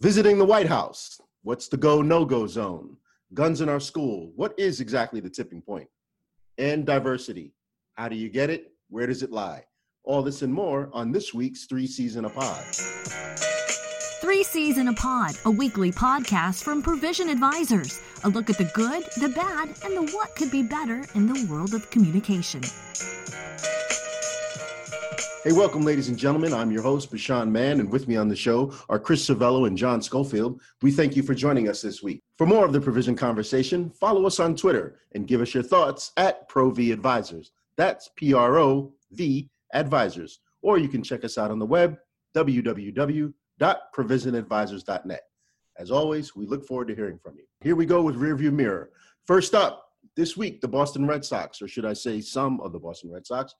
Visiting the White House. What's the go no go zone? Guns in our school. What is exactly the tipping point? And diversity. How do you get it? Where does it lie? All this and more on this week's Three C's in a Pod. Three C's in a Pod, a weekly podcast from Provision Advisors. A look at the good, the bad, and the what could be better in the world of communication. Hey, welcome, ladies and gentlemen. I'm your host, Bashan Mann, and with me on the show are Chris Servello and John Schofield. We thank you for joining us this week. For more of the Provision conversation, follow us on Twitter and give us your thoughts at ProV Advisors. That's P R O V Advisors. Or you can check us out on the web, www.provisionadvisors.net. As always, we look forward to hearing from you. Here we go with Rearview Mirror. First up, this week, the Boston Red Sox, or should I say some of the Boston Red Sox,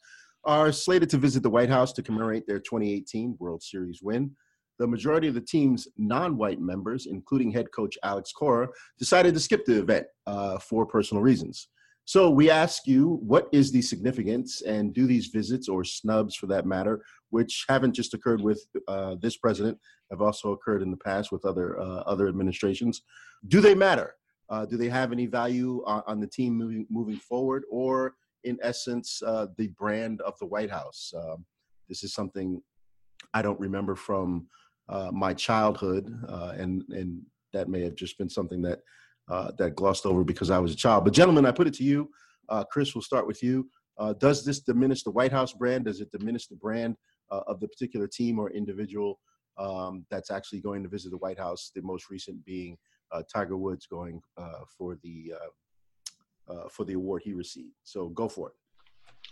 are slated to visit the White House to commemorate their 2018 World Series win. The majority of the team's non white members, including head coach Alex Cora, decided to skip the event uh, for personal reasons. So we ask you, what is the significance, and do these visits or snubs, for that matter, which haven't just occurred with uh, this president, have also occurred in the past with other uh, other administrations, do they matter? Uh, do they have any value on, on the team moving moving forward, or in essence, uh, the brand of the White House. Um, this is something I don't remember from uh, my childhood, uh, and and that may have just been something that uh, that glossed over because I was a child. But gentlemen, I put it to you, uh, Chris. We'll start with you. Does this diminish the White House brand? Does it diminish the brand of the particular team or individual um, that's actually going to visit the White House? The most recent being Tiger Woods going for the uh, for the award he received. So go for it.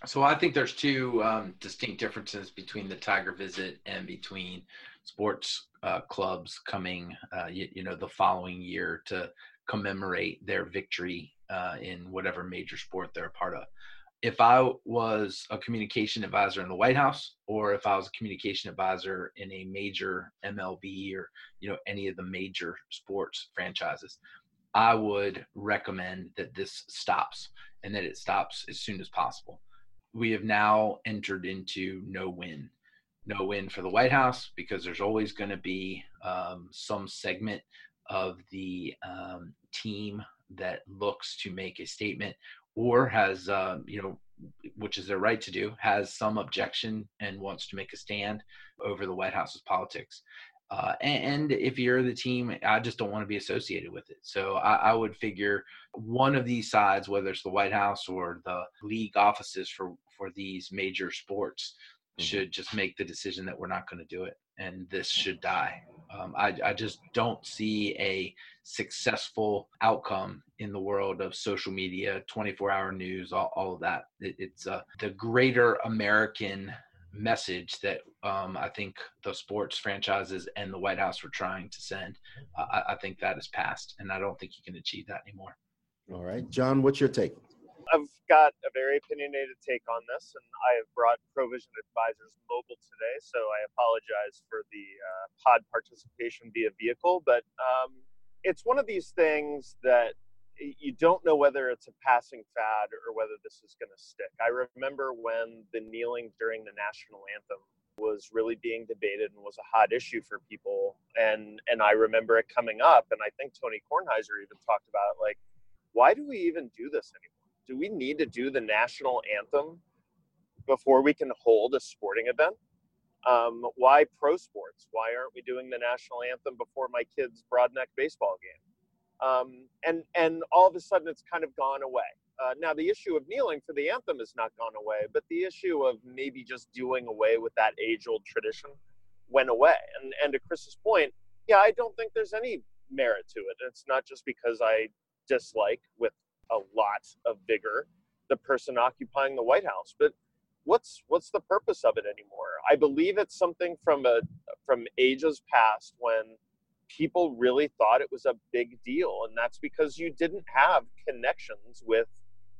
So I think there's two um, distinct differences between the Tiger visit and between sports uh, clubs coming, uh, you, you, know, the following year to commemorate their victory uh, in whatever major sport they're a part of. If I was a communication advisor in the White House, or if I was a communication advisor in a major MLB or you know any of the major sports franchises, I would recommend that this stops and that it stops as soon as possible. We have now entered into no win. No win for the White House because there's always going to be um, some segment of the um, team that looks to make a statement or has, uh, you know, which is their right to do, has some objection and wants to make a stand over the White House's politics. Uh, and, if you're the team, I just don't want to be associated with it. So I, I, would figure one of these sides, whether it's the White House or the league offices for for these major sports, mm-hmm. should just make the decision that we're not going to do it, and this should die. Um, I, I just don't see a successful outcome in the world of social media, 24 hour news, all, all of that. It, it's uh, the greater American message that um, I think the sports franchises and the White House were trying to send. Uh, I, I, think that is past, and I don't think you can achieve that anymore. All right, John, what's your take? I've got a very opinionated take on this, and I have brought Provision Advisors mobile today, so I apologize for the uh, pod participation via vehicle. But um, it's one of these things that you don't know whether it's a passing fad or whether this is going to stick. I remember when the kneeling during the national anthem was really being debated and was a hot issue for people and and I remember it coming up and I think Tony Kornheiser even talked about it like why do we even do this anymore? Do we need to do the national anthem before we can hold a sporting event? Um, why pro sports? Why aren't we doing the national anthem before my kid's Broadneck baseball game? Um, and and all of a sudden it's kind of gone away. Uh, now the issue of kneeling for the anthem has not gone away, but the issue of maybe just doing away with that age-old tradition went away. And and to Chris's point, yeah, I don't think there's any merit to it. It's not just because I dislike with a lot of vigor the person occupying the White House, but what's what's the purpose of it anymore? I believe it's something from a from ages past when people really thought it was a big deal. And that's because you didn't have connections with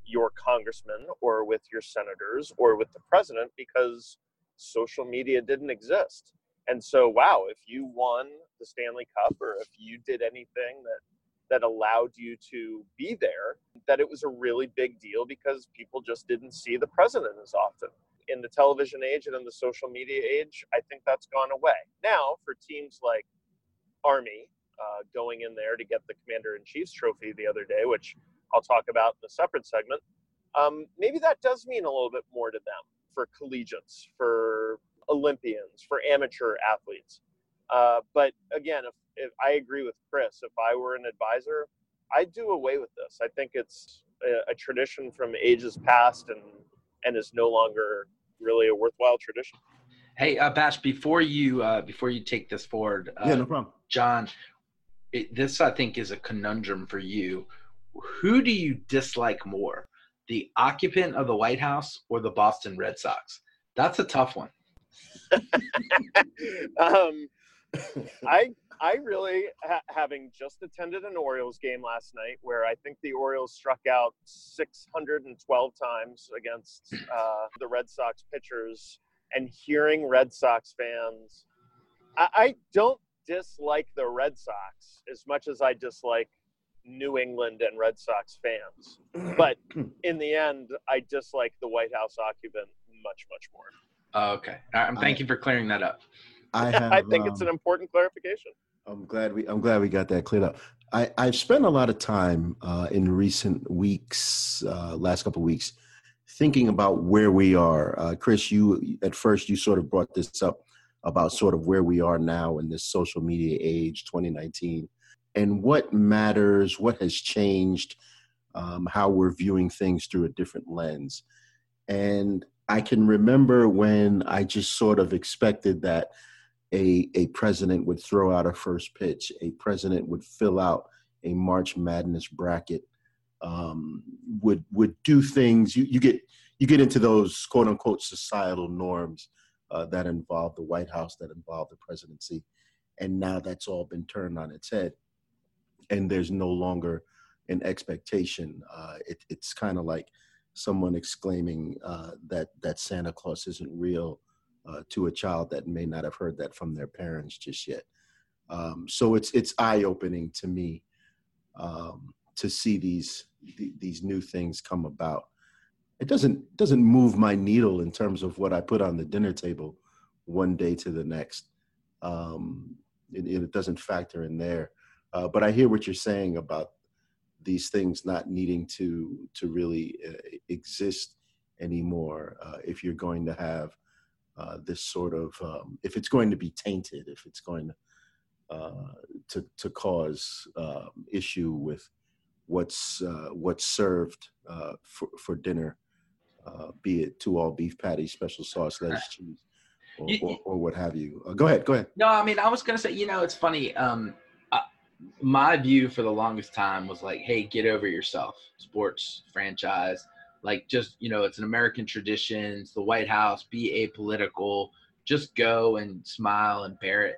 your congressman or with your senators or with the president because social media didn't exist. And so, wow, if you won the Stanley Cup or if you did anything that that allowed you to be there, that it was a really big deal because people just didn't see the president as often. In the television age and in the social media age, I think that's gone away. Now, for teams like Army uh, going in there to get the Commander in Chief's trophy the other day, which I'll talk about in a separate segment. Um, maybe that does mean a little bit more to them for collegiates, for Olympians, for amateur athletes. Uh, but again, if, if I agree with Chris, if I were an advisor, I'd do away with this. I think it's a, a tradition from ages past and and is no longer really a worthwhile tradition. Hey, uh, Bash, before you uh, before you take this forward, uh, yeah, no problem. John, it, this I think is a conundrum for you. Who do you dislike more, the occupant of the White House or the Boston Red Sox? That's a tough one. um, I I really, ha- having just attended an Orioles game last night, where I think the Orioles struck out 612 times against uh, the Red Sox pitchers, and hearing Red Sox fans, I, I don't dislike the Red Sox as much as I dislike New England and Red Sox fans. But in the end, I dislike the White House occupant much, much more. Oh, okay. Um, thank I, you for clearing that up. I, have, I think um, it's an important clarification. I'm glad we I'm glad we got that cleared up. I, I've spent a lot of time uh, in recent weeks, uh, last couple of weeks, thinking about where we are. Uh, Chris, you at first you sort of brought this up about sort of where we are now in this social media age, 2019, and what matters, what has changed, um, how we're viewing things through a different lens. And I can remember when I just sort of expected that a, a president would throw out a first pitch, a president would fill out a March Madness bracket, um, would would do things. You, you get you get into those quote unquote societal norms uh, that involve the White House, that involve the presidency, and now that's all been turned on its head, and there's no longer an expectation. Uh, it, it's kind of like someone exclaiming uh, that that Santa Claus isn't real uh, to a child that may not have heard that from their parents just yet. Um, so it's it's eye opening to me um, to see these these new things come about. It doesn't doesn't move my needle in terms of what I put on the dinner table one day to the next. Um, it, it, doesn't factor in there. Uh, but I hear what you're saying about these things not needing to to really uh, exist anymore uh, if you're going to have uh, this sort of um, if it's going to be tainted, if it's going to uh, to, to cause uh, issue with what's uh, what's served uh, for for dinner, be it two all beef patties, special sauce, lettuce, cheese, or, you, or, or what have you. go ahead, go ahead. No, I mean I was gonna say, you know, it's funny. Um, my view for the longest time was like, hey, get over yourself, sports franchise like just you know it's an american tradition it's the white house be apolitical just go and smile and bear it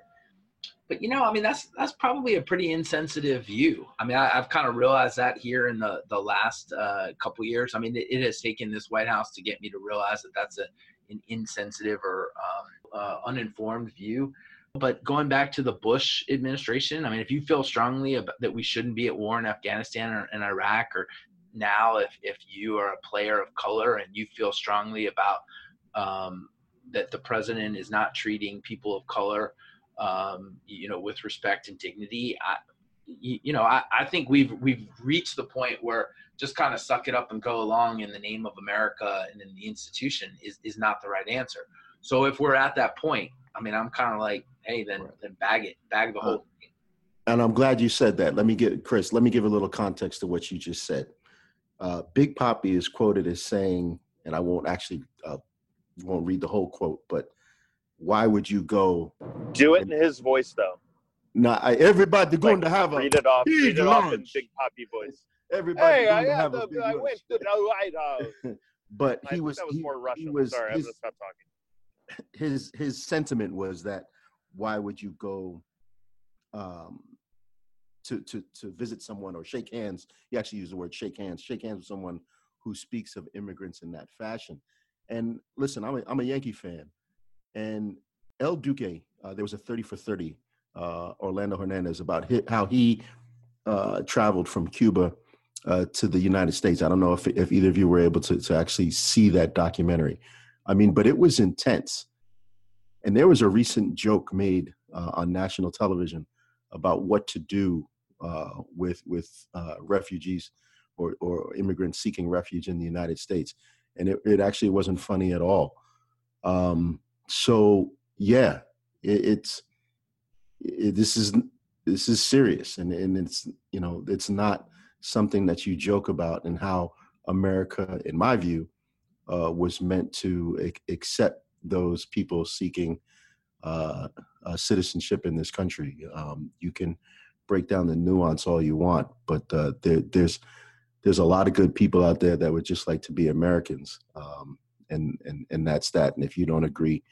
but you know i mean that's that's probably a pretty insensitive view. I mean I, have kind of realized that here in the the last uh, couple years. I mean it, it, has taken this white house to get me to realize that that's a an insensitive or um, uh, uninformed view. But going back to the bush administration i mean if you feel strongly about that we shouldn't be at war in afghanistan or in iraq or now if if you are a player of color and you feel strongly about um, that the president is not treating people of color um, you know with respect and dignity I, you, know I, I think we've we've reached the point where just kind of suck it up and go along in the name of America and in the institution is, is not the right answer. So if we're at that point, I mean, I'm kind of like, hey, then right. then bag it, bag the whole. thing. And I'm glad you said that. Let me get Chris. Let me give a little context to what you just said uh, Big Papi is quoted as saying, and I won't actually uh, won't read the whole quote, but why would you go? Do it in his voice, though. Nah, I, everybody going to have a read it off. Read it lunch. off in Big Papi voice. Everybody hey, I, had the, I went to the White House. but he was that was he, more Russian. Was, Sorry, his, I was stop talking. His his sentiment was that why would you go um, to to to visit someone or shake hands. He actually used the word shake hands. Shake hands with someone who speaks of immigrants in that fashion. And listen, I'm a, I'm a Yankee fan, and El Duque, uh, there was a 30 for 30, uh, Orlando Hernandez about how he uh, traveled from Cuba uh, to the United States. I don't know if if either of you were able to to actually see that documentary. I mean, but it was intense. And there was a recent joke made uh, on national television about what to do uh, with with refugees or, or immigrants seeking refuge in the United States, and it, it actually wasn't funny at all. Um, so yeah, it, it's it, this is this is serious, and and it's you know it's not something that you joke about, and how America, in my view, uh, was meant to accept those people seeking uh, citizenship in this country. Um, you can break down the nuance all you want, but uh, there, there's there's a lot of good people out there that would just like to be Americans, um, and and and that's that. And if you don't agree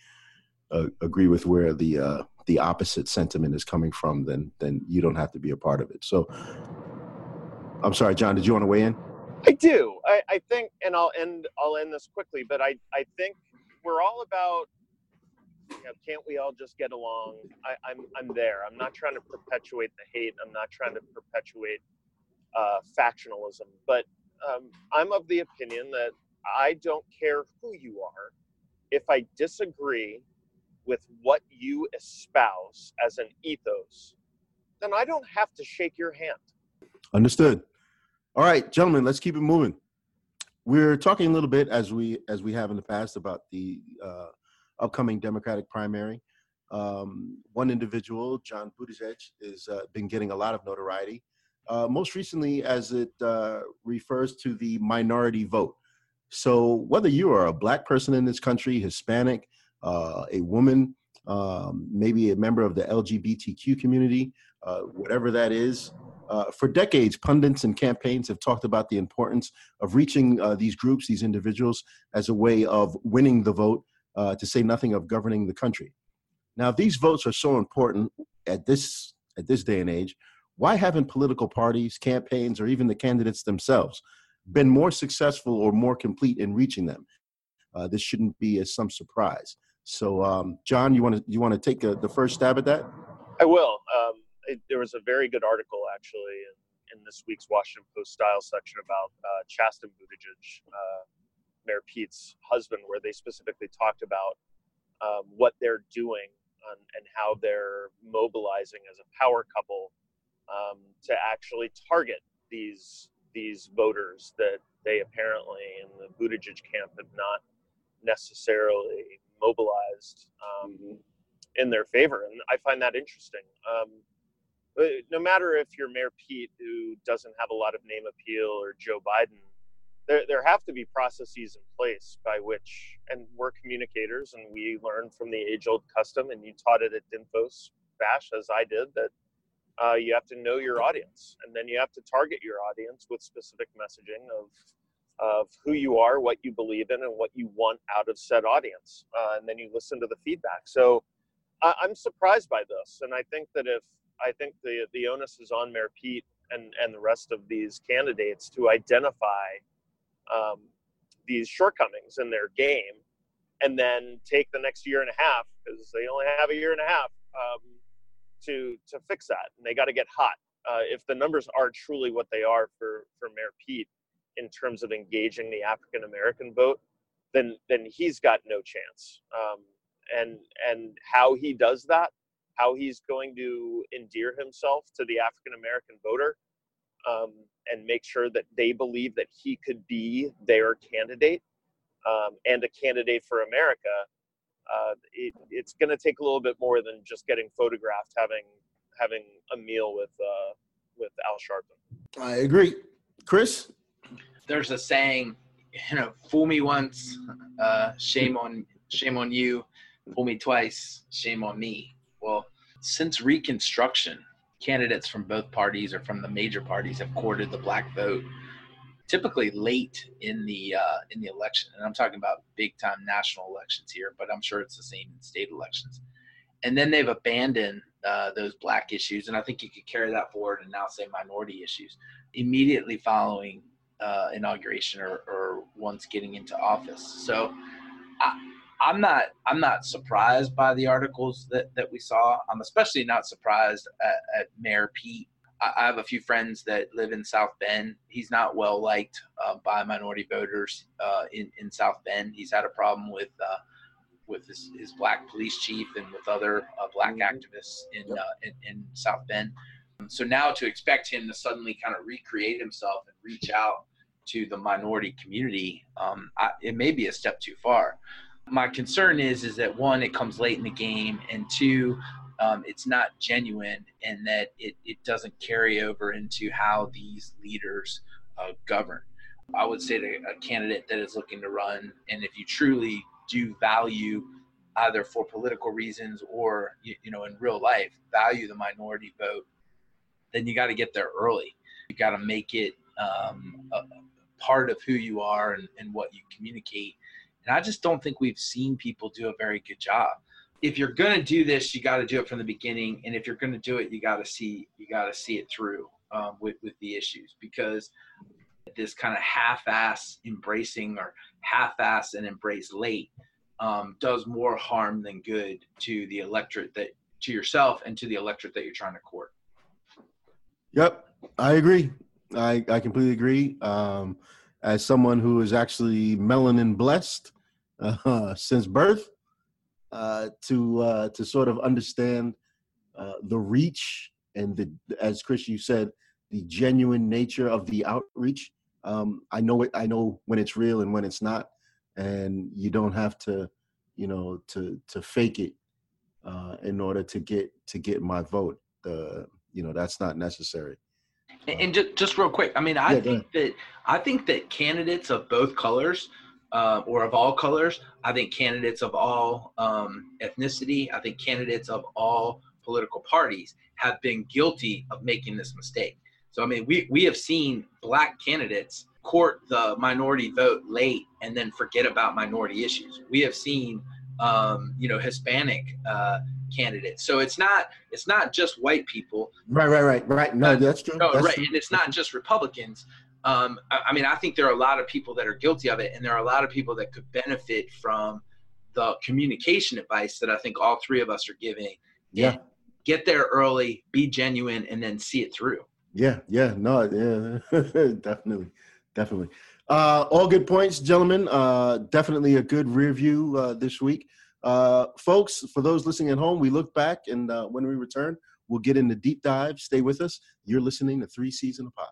uh, agree with where the uh, the opposite sentiment is coming from, then then you don't have to be a part of it. So, I'm sorry, John. Did you want to weigh in? I do. I, I think, and I'll end. I'll end this quickly. But I, I think we're all about. You know, can't we all just get along? I, I'm, I'm there. I'm not trying to perpetuate the hate. I'm not trying to perpetuate uh, factionalism. But um, I'm of the opinion that I don't care who you are. If I disagree with what you espouse as an ethos, then I don't have to shake your hand. Understood. All right, gentlemen, let's keep it moving. We're talking a little bit as we as we have in the past about the uh, upcoming Democratic primary. Um, one individual, John Buttigieg, has uh, been getting a lot of notoriety. Uh, most recently, as it uh, refers to the minority vote. So, whether you are a black person in this country, Hispanic, uh, a woman, um, maybe a member of the LGBTQ community, uh, whatever that is, uh, for decades, pundits and campaigns have talked about the importance of reaching uh, these groups, these individuals, as a way of winning the vote, uh, to say nothing of governing the country. Now, these votes are so important at this at this day and age, why haven't political parties, campaigns, or even the candidates themselves been more successful or more complete in reaching them? Uh, this shouldn't be as some surprise. So, um, John, you want to you want to take a, the first stab at that? I will. Um, it, there was a very good article actually in, in, this week's Washington Post style section about uh, Chasten Buttigieg, uh, Mayor Pete's husband, where they specifically talked about um, what they're doing and, and, how they're mobilizing as a power couple um, to actually target these these voters that they apparently in the Buttigieg camp have not necessarily mobilized um, mm-hmm. in their favor, and I find that interesting. Um, no matter if you're Mayor Pete, who doesn't have a lot of name appeal, or Joe Biden, there, there have to be processes in place by which, and we're communicators, and we learn from the age old custom, and you taught it at Dinfos Bash, as I did, that uh, you have to know your audience, and then you have to target your audience with specific messaging of of who you are, what you believe in, and what you want out of said audience, uh, and then you listen to the feedback. So I, I'm surprised by this, and I think that if I think the the onus is on Mayor Pete and and the rest of these candidates to identify um, these shortcomings in their game, and then take the next year and a half because they only have a year and a half um, to to fix that, and they got to get hot. Uh, if the numbers are truly what they are for for Mayor Pete in terms of engaging the African American vote, then then he's got no chance. Um, and and how he does that how he's going to endear himself to the African American voter um, and make sure that they believe that he could be their candidate um, and a candidate for America. Uh, it, it's going to take a little bit more than just getting photographed having having a meal with uh, with Al Sharpton. I agree, Chris. There's a saying, you know, fool me once, uh, shame on shame on you. Fool me twice, shame on me. Well, since Reconstruction, candidates from both parties or from the major parties have courted the black vote typically late in the uh, in the election and i'm talking about big time national elections here but i'm sure it's the same in state elections and then they've abandoned uh, those black issues and i think you could carry that forward and now say minority issues immediately following uh, inauguration or, or once getting into office so I, I'm not I'm not surprised by the articles that, that we saw. I'm especially not surprised at, at Mayor Pete. I, have a few friends that live in South Bend. He's not well liked uh, by minority voters uh, in in South Bend. He's had a problem with uh, with his, his black police chief and with other uh, black Mhm. activists in, uh, in in South Bend. So now to expect him to suddenly kind of recreate himself and reach out to the minority community, um, I, it may be a step too far. My concern is is that one, it comes late in the game, and two, um, it's not genuine, and that it, it doesn't carry over into how these leaders uh, govern. I would say to a candidate that is looking to run, and if you truly do value either for political reasons or you, you know in real life value the minority vote, then you got to get there early. You got to make it um, a part of who you are and, and what you communicate. And I just don't think we've seen people do a very good job. If you're going to do this, you got to do it from the beginning. And if you're going to do it, you got to see you got to see it through um, with with the issues because this kind of half-ass embracing or half-ass and embrace late um, does more harm than good to the electorate that to yourself and to the electorate that you're trying to court. Yep, I agree. I, I completely agree. Um, as someone who is actually melanin blessed uh, since birth, uh, to uh, to sort of understand uh, the reach and the, as Chris you said, the genuine nature of the outreach. Um, I know it. I know when it's real and when it's not, and you don't have to, you know, to to fake it uh, in order to get to get my vote. The you know that's not necessary. And, and just, just real quick, I mean, I Yeah, think that I think that candidates of both colors, uh, or of all colors, I think candidates of all um, ethnicity, I think candidates of all political parties have been guilty of making this mistake. So I mean, we we have seen black candidates court the minority vote late and then forget about minority issues. We have seen, um, you know, Hispanic uh, candidates. So it's not it's not just white people. Right, right, right, right. No, Uh, that's true. No, That's right, true. and it's not just Republicans. Um, I, I mean, I think there are a lot of people that are guilty of it, and there are a lot of people that could benefit from the communication advice that I think all three of us are giving. Yeah. Get there early, be genuine, and then see it through. Yeah, yeah, no, yeah, definitely, definitely. Uh, all good points, gentlemen. Uh, definitely a good review uh, this week, uh, folks. For those listening at home, we look back, and uh, when we return, we'll get into deep dive. Stay with us. You're listening to Three Season Pod.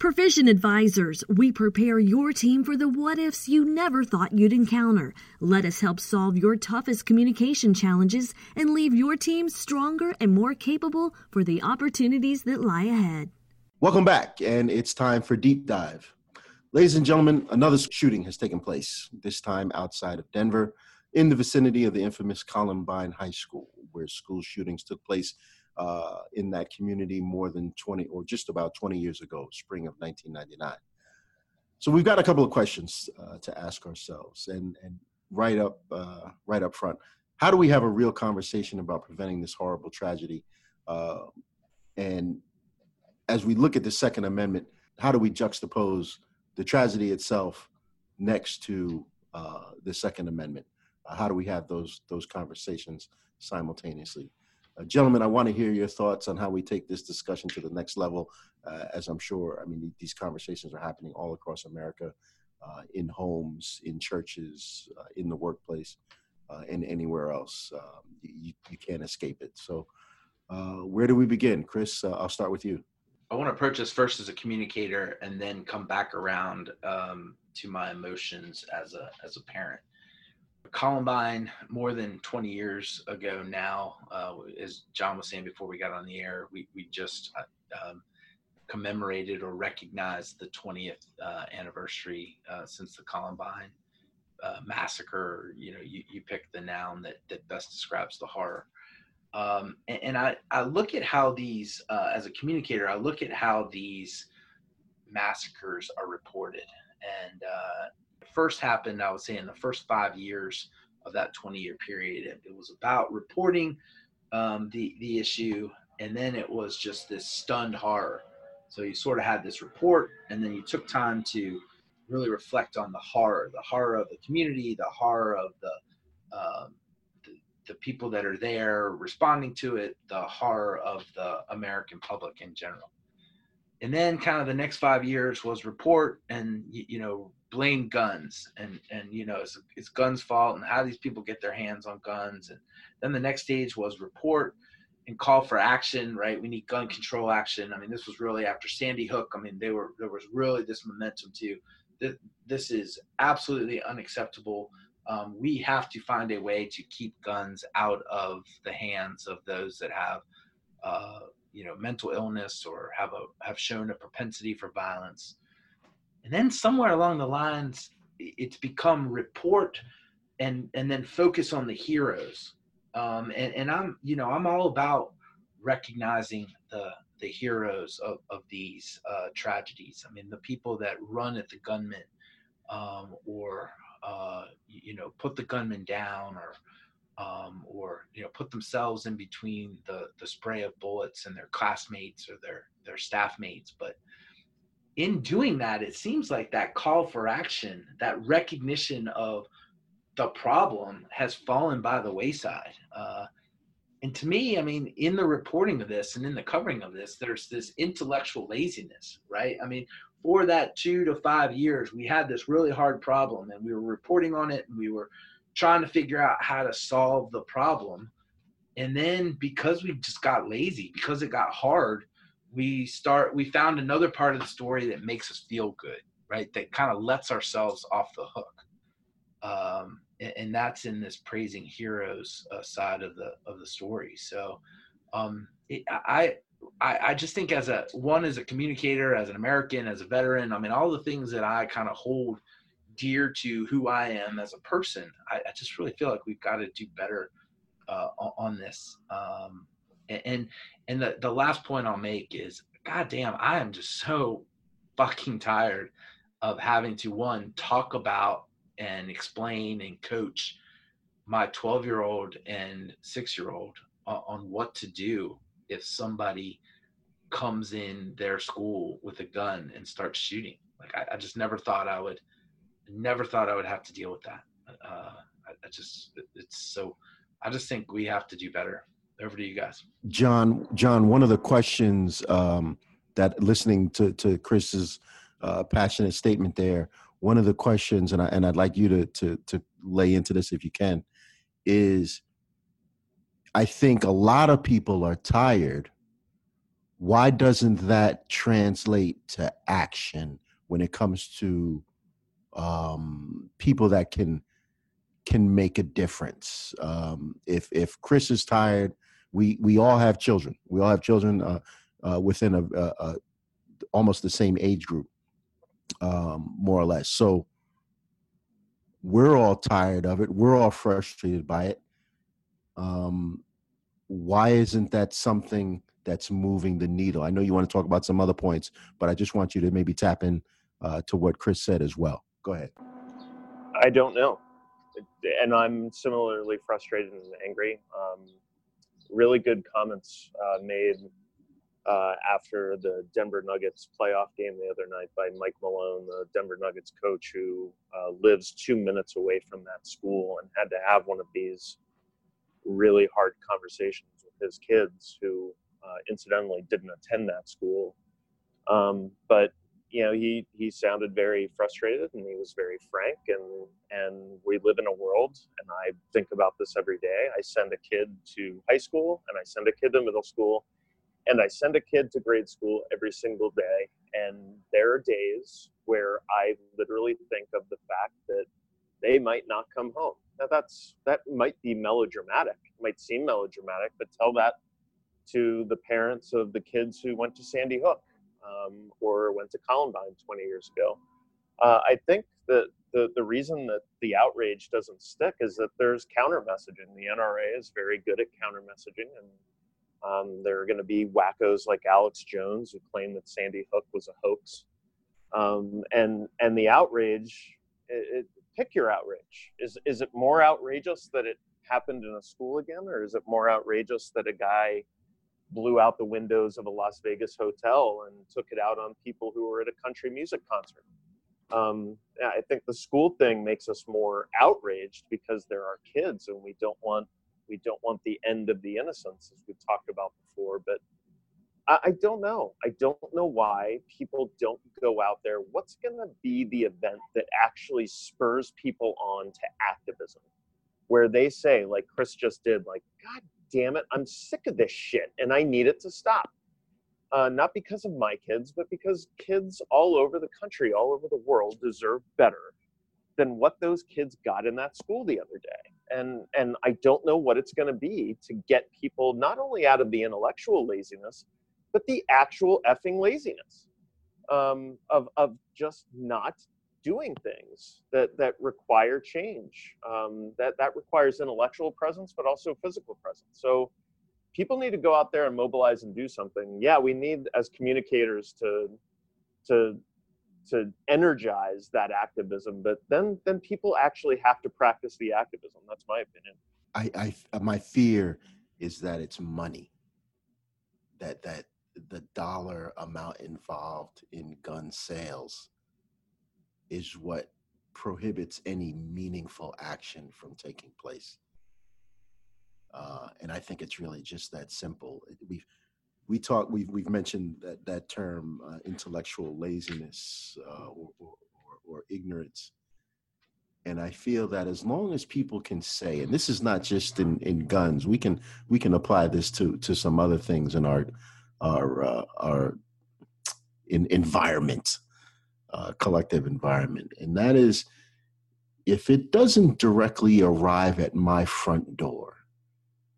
Provision Advisors, we prepare your team for the what ifs you never thought you'd encounter. Let us help solve your toughest communication challenges and leave your team stronger and more capable for the opportunities that lie ahead. Welcome back, and it's time for deep dive. Ladies and gentlemen, another shooting has taken place, this time outside of Denver, in the vicinity of the infamous Columbine High School, where school shootings took place uh, in that community more than 20 or just about 20 years ago, spring of 1999. So we've got a couple of questions uh, to ask ourselves, and, and right up uh, right up front, how do we have a real conversation about preventing this horrible tragedy? Uh, and as we look at the Second Amendment, how do we juxtapose the tragedy itself next to uh, the Second Amendment? Uh, how do we have those those conversations simultaneously? Uh, gentlemen, I want to hear your thoughts on how we take this discussion to the next level. Uh, as I'm sure, I mean, these conversations are happening all across America, uh, in homes, in churches, uh, in the workplace, uh, and anywhere else. Um, you, you can't escape it. So, uh, where do we begin, Chris? I'll start with you. I want to approach this first as a communicator and then come back around um, to my emotions as a as a parent. Columbine, more than 20 years ago now, uh, as John was saying before we got on the air, we we just uh, um, commemorated or recognized the 20th uh, anniversary uh, since the Columbine uh, massacre. You know, you, you pick the noun that that best describes the horror. Um, and, and I, I look at how these, uh, as a communicator, I look at how these massacres are reported. And first happened, I would say, in the first five years of that 20 year period. It, was about reporting um, the, the issue, and then it was just this stunned horror. So you sort of had this report, and then you took time to really reflect on the horror, the horror of the community, the horror of the, um, the people that are there responding to it, the horror of the American public in general. And then kind of the next five years was report and, you know, blame guns and and you know it's, it's guns fault and how these people get their hands on guns. And then the next stage was report and call for action right? We need gun control action. I mean this was really after sandy hook. I mean they were there was really this momentum too. This is absolutely unacceptable. Um, we have to find a way to keep guns out of the hands of those that have uh, you know mental illness or have a have shown a propensity for violence and then somewhere along the lines it's become report and and then focus on the heroes. Um, and, and i'm you know i'm all about recognizing the the heroes of, of these uh, tragedies. I mean the people that run at the gunman um, or uh, you know put the gunman down or um, or you know put themselves in between the the spray of bullets and their classmates or their their staff mates. But in doing that it seems like that call for action that recognition of the problem has fallen by the wayside uh, and to me i mean in the reporting of this and in the covering of this there's this intellectual laziness right i mean for that two to five years we had this really hard problem and we were reporting on it and we were trying to figure out how to solve the problem. And then because we just got lazy, because it got hard, we start we found another part of the story that makes us feel good, right? That kind of lets ourselves off the hook. Um, and, and, that's in this praising heroes uh, side of the of the story. So um, it, I, I I just think as a one as a communicator, as an American, as a veteran, I mean all the things that I kind of hold dear to who I am as a person. I, I just really feel like we've got to do better uh, on this. Um, and and the the last point I'll make is, God damn, I am just so fucking tired of having to one talk about and explain and coach my 12 year old and six year old on, on what to do if somebody comes in their school with a gun and starts shooting. Like I, I just never thought I would never thought I would have to deal with that. Uh, I, I, just, it's so, I just think we have to do better. Over to you guys. John, John, one of the questions um, that listening to, to Chris's uh, passionate statement there, one of the questions, and, I, and I'd like you to, to, to lay into this if you can, is I think a lot of people are tired. Why doesn't that translate to action when it comes to um, people that can can make a difference. Um, if if Chris is tired, we we all have children. We all have children uh, uh, within a, a, a, almost the same age group, um, more or less. So we're all tired of it. We're all frustrated by it. Um, why isn't that something that's moving the needle? I know you want to talk about some other points, but I just want you to maybe tap in uh, to what Chris said as well. Go ahead. I don't know. And I'm similarly frustrated and angry. Um, really good comments uh, made uh, after the Denver Nuggets playoff game the other night by Mike Malone, the Denver Nuggets coach who uh, lives two minutes away from that school and had to have one of these really hard conversations with his kids who uh, incidentally didn't attend that school. Um, but you know he he sounded very frustrated and he was very frank and and we live in a world and i think about this every day. I send a kid to high school and i send a kid to middle school and i send a kid to grade school every single day. And there are days where i literally think of the fact that they might not come home. Now that's that might be melodramatic. It might seem melodramatic but tell that to the parents of the kids who went to sandy hook um, or went to Columbine 20 years ago. Uh, I think that the, the reason that the outrage doesn't stick is that there's counter messaging. The NRA is very good at counter messaging, and um, there are going to be wackos like Alex Jones who claim that Sandy Hook was a hoax. Um, and and the outrage, it, it, pick your outrage. Is is it more outrageous that it happened in a school again, or is it more outrageous that a guy blew out the windows of a Las Vegas hotel and took it out on people who were at a country music concert. Um, I think the school thing makes us more outraged because there are kids, and we don't want we don't want the end of the innocence, as we've talked about before. But I, I don't know. I don't know why people don't go out there. What's going to be the event that actually spurs people on to activism? Where they say, like Chris just did, like, God damn it, I'm sick of this shit and I need it to stop. Uh, not because of my kids, but because kids all over the country, all over the world deserve better than what those kids got in that school the other day. And and I don't know what it's going to be to get people not only out of the intellectual laziness, but the actual effing laziness um, of of just not doing things that that require change. Um, that that requires intellectual presence, but also physical presence. So people need to go out there and mobilize and do something. Yeah, we need as communicators to to to energize that activism, but then then people actually have to practice the activism. That's my opinion. I, I my fear is that it's money. That that the dollar amount involved in gun sales is what prohibits any meaningful action from taking place. Uh, and I think it's really just that simple. We've we talk we've we've mentioned that that term uh, intellectual laziness uh, or, or, or, ignorance and i feel that as long as people can say and this is not just in, in guns we can we can apply this to to some other things in our our uh, our in environment uh, collective environment and that is if it doesn't directly arrive at my front door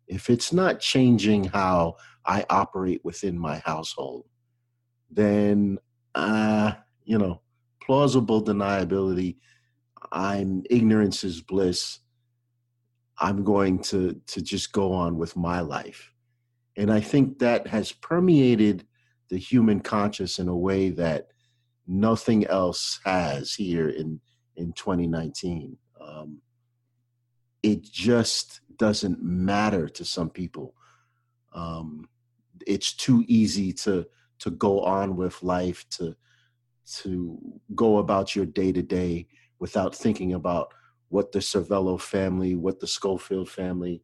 if it's not changing how I operate within my household, then uh, you know, plausible deniability, I'm ignorance is bliss. I'm going to to just go on with my life. And I think that has permeated the human conscious in a way that nothing else has here in in 2019. Um, it just doesn't matter to some people. Um, it's too easy to to go on with life to to go about your day to day without thinking about what the Servello family, what the Schofield family,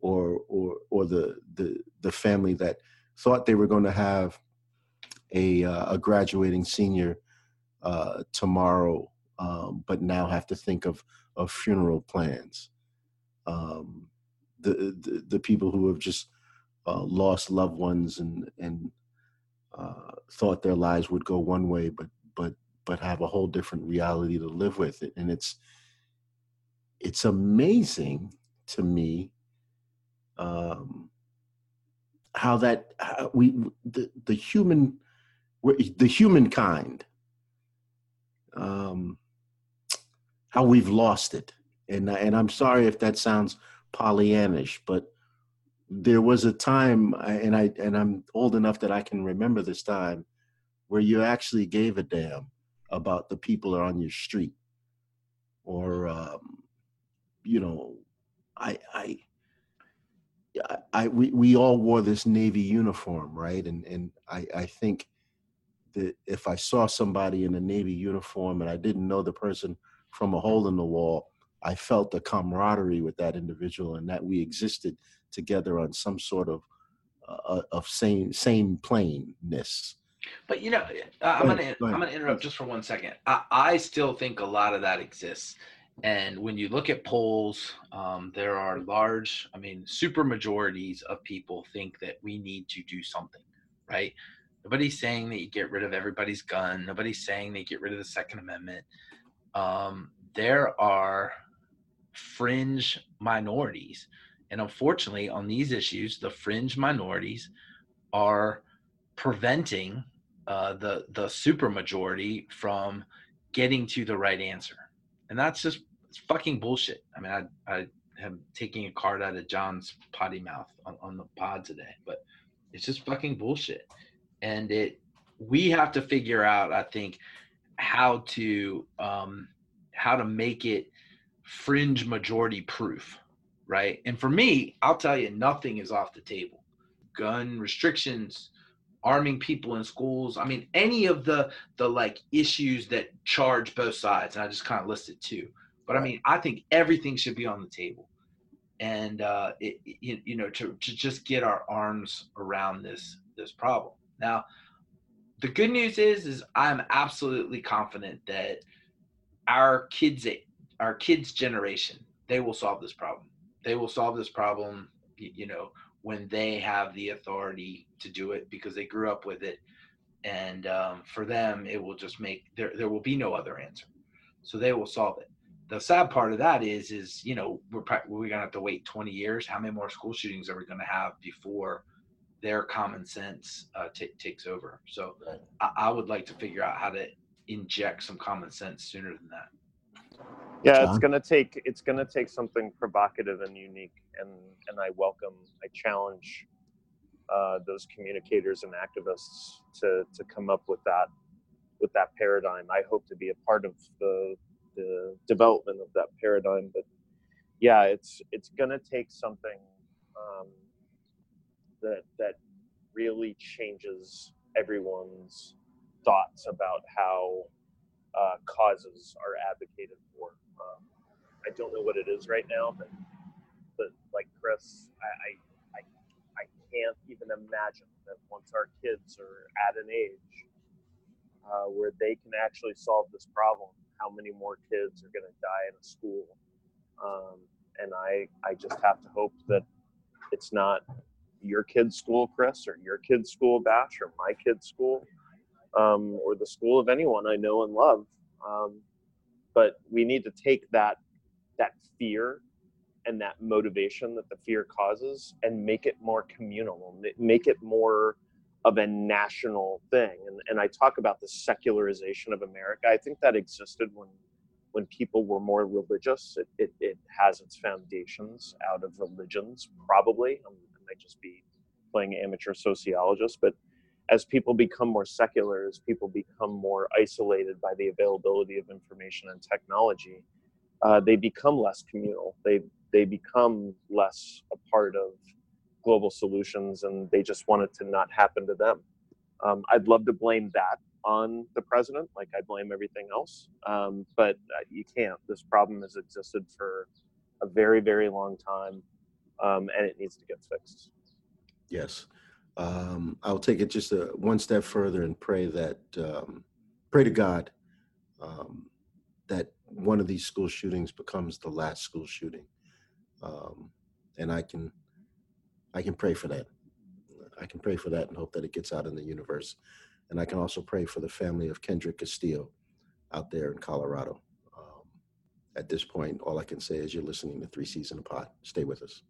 or or or the the the family that thought they were going to have a uh, a graduating senior uh, tomorrow, um, but now have to think of of funeral plans. Um, the, the the people who have just uh, lost loved ones and and uh, thought their lives would go one way, but but but have a whole different reality to live with it, and it's it's amazing to me um, how that how we the the human the humankind um, how we've lost it, and and I'm sorry if that sounds Pollyannish, but there was a time and i and i'm old enough that i can remember this time where you actually gave a damn about the people on your street or um, you know i i I, we, we all wore this navy uniform, right? And and I, I think that if I saw somebody in a navy uniform and I didn't know the person from a hole in the wall, I felt the camaraderie with that individual and that we existed together on some sort of uh, of same same plainness. But you know, I'm gonna go I'm gonna interrupt just for one second. I, I still think a lot of that exists. And when you look at polls, um, there are large, I mean, super majorities of people think that we need to do something, right? Nobody's saying that you get rid of everybody's gun. Nobody's saying they get rid of the Second Amendment. Um, there are fringe minorities and unfortunately, on these issues, the fringe minorities are preventing uh, the the supermajority from getting to the right answer, and that's just fucking bullshit. I mean, I I am taking a card out of John's potty mouth on, on the pod today, but it's just fucking bullshit, and it we have to figure out, I think, how to um, how to make it fringe majority proof right? And for me, I'll tell you, nothing is off the table. Gun restrictions, arming people in schools. I mean, any of the the like issues that charge both sides, and I just kind of listed two. But I mean, I think everything should be on the table, and uh, it, you, you know, to to just get our arms around this this problem. Now, the good news is, is I'm absolutely confident that our kids, our kids' generation, they will solve this problem. They will solve this problem, you know, when they have the authority to do it because they grew up with it, and um, for them, it will just make there there will be no other answer. So they will solve it. The sad part of that is, is you know, we're we're gonna have to wait 20 years. How many more school shootings are we gonna have before? Their common sense uh, t- takes over. So I-, I would like to figure out how to inject some common sense sooner than that. Yeah, John? it's gonna take it's gonna take something provocative and unique, and and I welcome, I challenge uh, those communicators and activists to to come up with that with that paradigm. I hope to be a part of the the development of that paradigm, but yeah, it's it's gonna take something um, that that really changes everyone's thoughts about how uh, causes are advocated for. Um, I don't know what it is right now, but but like Chris, I, I I can't even imagine that once our kids are at an age uh, where they can actually solve this problem, how many more kids are going to die in a school? Um, and I I just have to hope that it's not your kid's school, Chris, or your kid's school, Bash, or my kid's school, um, or the school of anyone I know and love. Um, but we need to take that that fear and that motivation that the fear causes and make it more communal, make it more of a national thing. And, and I talk about the secularization of America. I think that existed when when people were more religious. It, it, it has its foundations out of religions, probably. I'm might just be playing amateur sociologist, but as people become more secular, as people become more isolated by the availability of information and technology, uh, they become less communal. They they become less a part of global solutions, and they just want it to not happen to them. Um, I'd love to blame that on the president, like I blame everything else, um, but uh, you can't. This problem has existed for a very, very long time um, and it needs to get fixed. Yes. Um, I'll take it just a, one step further and pray that, um, pray to God um, that one of these school shootings becomes the last school shooting. Um, and I can, I can pray for that. I can pray for that and hope that it gets out in the universe. And I can also pray for the family of Kendrick Castillo out there in Colorado. Um, at this point, all I can say is you're listening to Three C's in a Pod. Stay with us.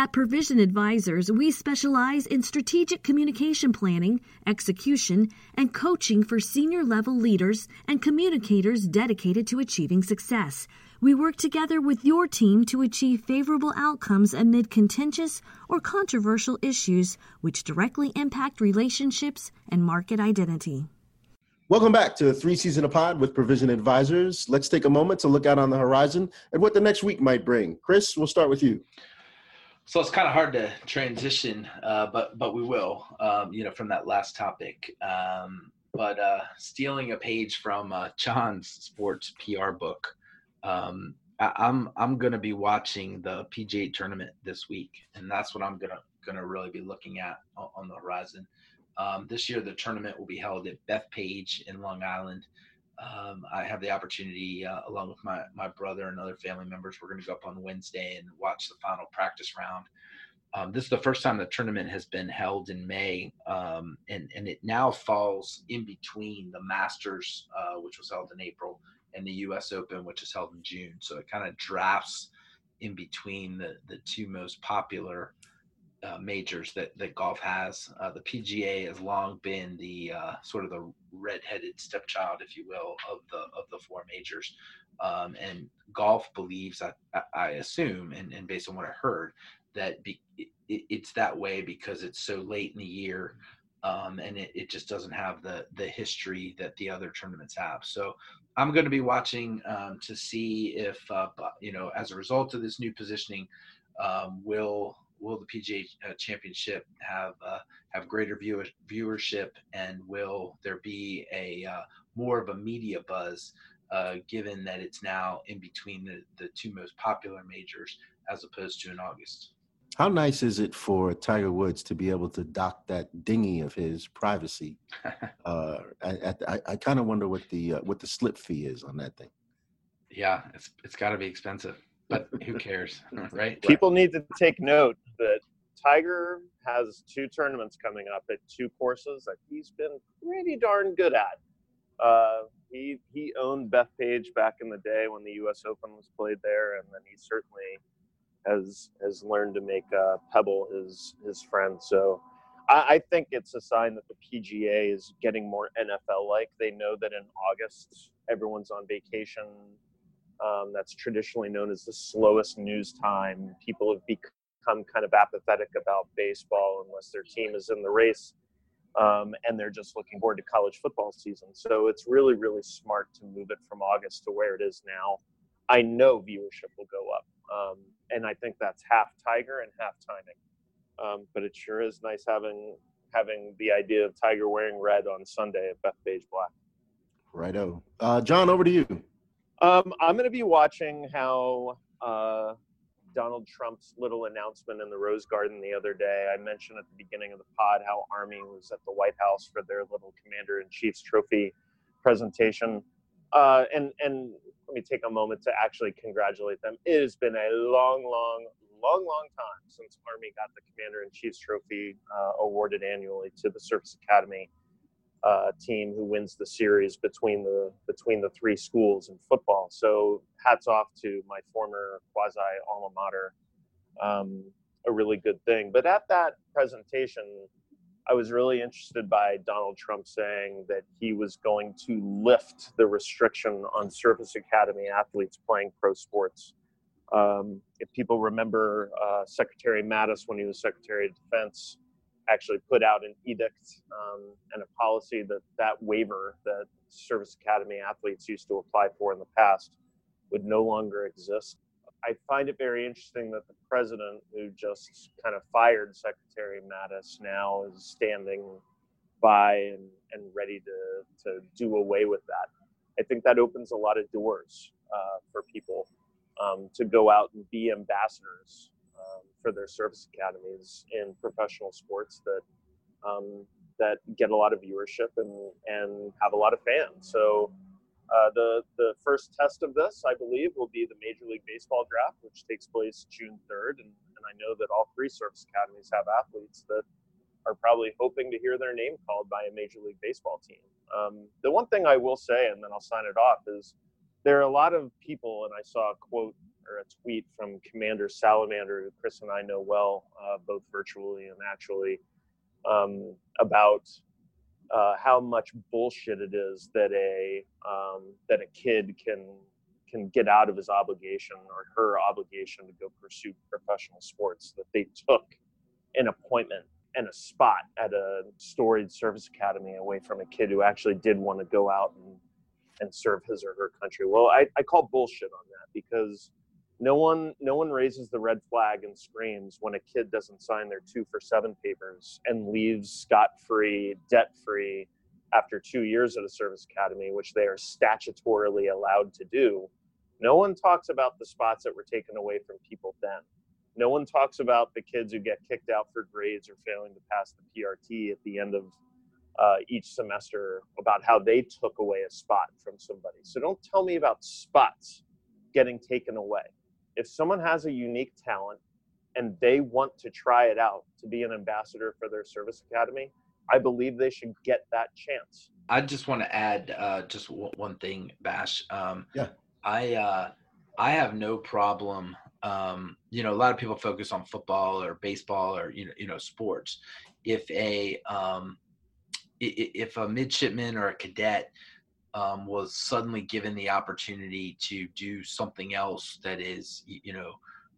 At Provision Advisors, we specialize in strategic communication planning, execution, and coaching for senior level leaders and communicators dedicated to achieving success. We work together with your team to achieve favorable outcomes amid contentious or controversial issues which directly impact relationships and market identity. Welcome back to Three in a Pod with Provision Advisors. Let's take a moment to look out on the horizon and what the next week might bring. Chris, we'll start with you so it's kind of hard to transition, uh, but but we will, um, you know, from that last topic. Um, but uh, stealing a page from uh, John's sports PR book, um, I, I'm I'm to be watching the PGA tournament this week, and that's what I'm gonna gonna really be looking at on, on the horizon. Um, this year, the tournament will be held at Bethpage in Long Island um, I have the opportunity, uh, along with my, my brother and other family members, we're going to go up on Wednesday and watch the final practice round. Um, this is the first time the tournament has been held in May, um, and, and it now falls in between the Masters, uh, which was held in April, and the U.S. Open, which is held in June. So it kind of drafts in between the, the two most popular uh, majors that, that golf has. Uh, the PGA has long been the uh, sort of the redheaded stepchild, if you will, of the of the four majors. Um, and golf believes, I, I assume, and, and based on what I heard, that be, it, it's that way because it's so late in the year. Um, and it, it just doesn't have the the history that the other tournaments have. So I'm going to be watching um, to see if uh, you know as a result of this new positioning, um, will will the PGA uh, Championship have uh, have greater viewer, viewership, and will there be a uh, more of a media buzz, uh, given that it's now in between the, the two most popular majors as opposed to in August? How nice is it for Tiger Woods to be able to dock that dinghy of his privacy? uh, I, I, I kind of wonder what the uh, what the slip fee is on that thing. Yeah, it's it's got to be expensive, but who cares, right? People need to take note that Tiger has two tournaments coming up at two courses that he's been pretty darn good at. Uh, he he owned Bethpage back in the day when the U.S. Open was played there, and then he certainly has has learned to make uh, Pebble his his friend. So I, I, think it's a sign that the PGA is getting more NFL like. They know that in August everyone's on vacation. Um, that's traditionally known as the slowest news time. People have become kind of apathetic about baseball unless their team is in the race. Um, and they're just looking forward to college football season. So it's really, really smart to move it from August to where it is now. I know viewership will go up. Um, and I think that's half Tiger and half timing. Um, but it sure is nice having having the idea of Tiger wearing red on Sunday at Bethpage Black. Righto, uh, John. Over to you. Um, I'm going to be watching how uh, Donald Trump's little announcement in the Rose Garden the other day. I mentioned at the beginning of the pod how Army was at the White House for their little Commander in Chief's trophy presentation. Uh, and and let me take a moment to actually congratulate them. It has been a long, long, long, long time since Army got the Commander in Chief's trophy uh, awarded annually to the Service Academy uh, team who wins the series between the between the three schools in football. So hats off to my former quasi alma mater. Um, a really good thing. But at that presentation, I was really interested by Donald Trump saying that he was going to lift the restriction on Service Academy athletes playing pro sports. Um, if people remember, uh, Secretary Mattis, when he was Secretary of Defense, actually put out an edict um, and a policy that that waiver that Service Academy athletes used to apply for in the past would no longer exist. I find it very interesting that the president, who just kind of fired Secretary Mattis, now is standing by and, and ready to, to do away with that. I think that opens a lot of doors uh, for people um, to go out and be ambassadors for their service academies in professional sports that um, that get a lot of viewership and and have a lot of fans. So uh, the the first test of this, I believe, will be the Major League Baseball draft, which takes place June 3rd, and, and I know that all three service academies have athletes that are probably hoping to hear their name called by a Major League Baseball team. Um, the one thing I will say, and then I'll sign it off, is there are a lot of people, and I saw a quote or a tweet from Commander Salamander, who Chris and I know well, uh, both virtually and actually, um, about uh, how much bullshit it is that a um, that a kid can can get out of his obligation or her obligation to go pursue professional sports that they took an appointment and a spot at a storied service academy away from a kid who actually did want to go out and, and serve his or her country. Well, I, I call bullshit on that because no one no one raises the red flag and screams when a kid doesn't sign their two for seven papers and leaves scot free, debt free after two years at a service academy, which they are statutorily allowed to do. No one talks about the spots that were taken away from people then. No one talks about the kids who get kicked out for grades or failing to pass the PRT at the end of uh, each semester about how they took away a spot from somebody. So don't tell me about spots getting taken away if someone has a unique talent and they want to try it out to be an ambassador for their service academy, I believe they should get that chance. I just want to add uh, just w- one thing, Bash. Um, yeah. I uh, I have no problem. Um, you know, a lot of people focus on football or baseball or you know you know sports. If a um, if a midshipman or a cadet um, was suddenly given the opportunity to do something else that is, you know,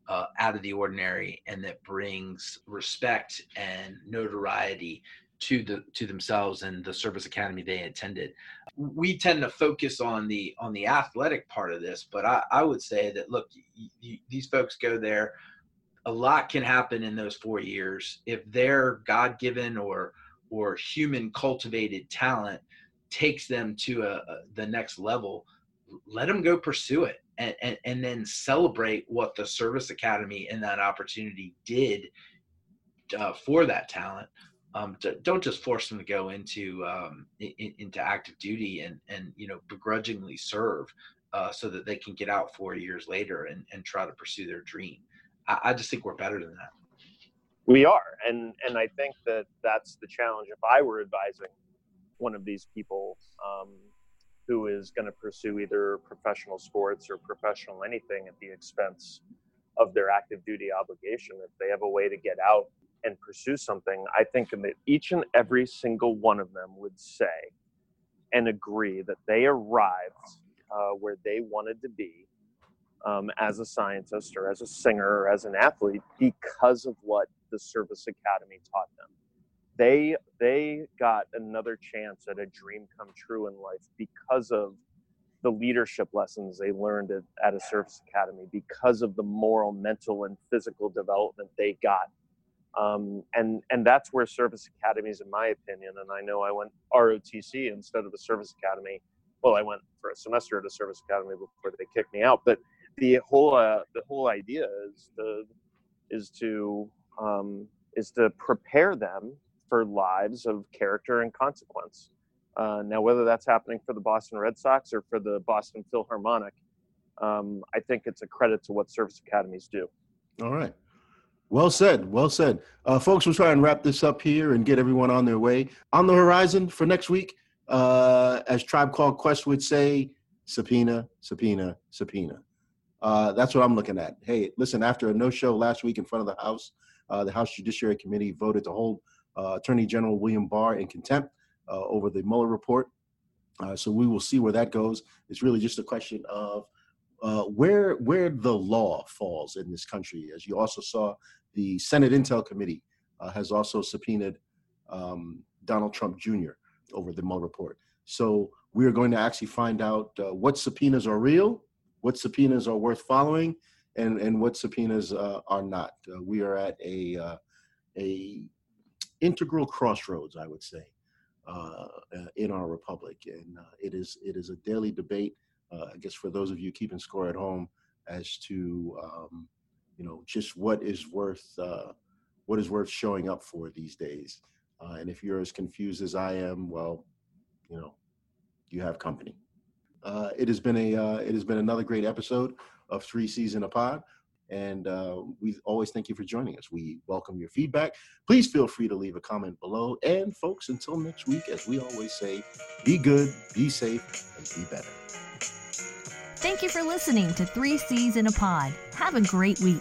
uh, out of the ordinary and that brings respect and notoriety to the to themselves and the service academy they attended. We tend to focus on the on the athletic part of this, but I, I would say that look, these folks go there. A lot can happen in those four years if they're God given or or human cultivated talent takes them to a, a, the next level let them go pursue it and, and, and then celebrate what the service academy and that opportunity did uh, for that talent. Um, to, don't just force them to go into um, in, into active duty and and you know begrudgingly serve uh, so that they can get out four years later and, and try to pursue their dream. I, I just think we're better than that. We are, and and I think that that's the challenge. If I were advising one of these people um, who is going to pursue either professional sports or professional anything at the expense of their active duty obligation, if they have a way to get out and pursue something, I think that each and every single one of them would say and agree that they arrived uh, where they wanted to be um, as a scientist or as a singer or as an athlete because of what the service academy taught them they they got another chance at a dream come true in life because of the leadership lessons they learned at, at a service academy because of the moral mental and physical development they got. Um, and and that's where service academies in my opinion and i know i went rotc instead of the service academy. Well i went for a semester at a service academy before they kicked me out but the whole uh, the whole idea is to is to um, is to prepare them for lives of character and consequence. Uh, now, whether that's happening for the Boston Red Sox or for the Boston Philharmonic, um, I think it's a credit to what service academies do. All right. Well said. Well said. Uh, folks, we'll try and wrap this up here and get everyone on their way. On the horizon for next week, uh, as Tribe Called Quest would say, subpoena, subpoena, subpoena. Uh, that's what I'm looking at. Hey, listen, after a no show last week in front of the House, uh, the House Judiciary Committee voted to hold Attorney General William Barr in contempt uh, over the Mueller report. Uh, so we will see where that goes. It's really just a question of uh, where where the law falls in this country. As you also saw, the Senate Intel Committee uh, has also subpoenaed um, Donald Trump Jr. over the Mueller report. So we are going to actually find out uh, what subpoenas are real, what subpoenas are worth following, and and what subpoenas are not. we are at a a integral crossroads, I would say, uh, uh, in our republic, and uh, it is it is a daily debate. Uh, I guess for those of you keeping score at home, as to um, you know just what is worth uh, what is worth showing up for these days. Uh, and if you're as confused as I am, well, you know, you have company. it has been a it has been another great episode of Three in a Pod. And uh, we always thank you for joining us. We welcome your feedback. Please feel free to leave a comment below. And folks, until next week, as we always say, be good, be safe, and be better. Thank you for listening to Three C's in a Pod. Have a great week.